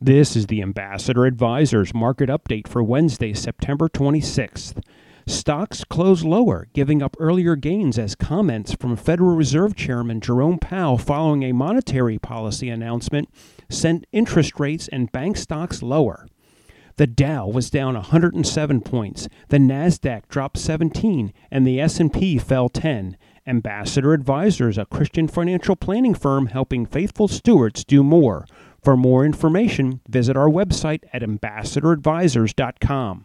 This is the Ambassador Advisors market update for Wednesday, September 26th. Stocks closed lower, giving up earlier gains as comments from Federal Reserve Chairman Jerome Powell following a monetary policy announcement sent interest rates and bank stocks lower. The Dow was down 107 points, the Nasdaq dropped 17, and the S&P fell 10. Ambassador Advisors, a Christian financial planning firm helping faithful stewards do more. For more information, visit our website at ambassadoradvisors.com.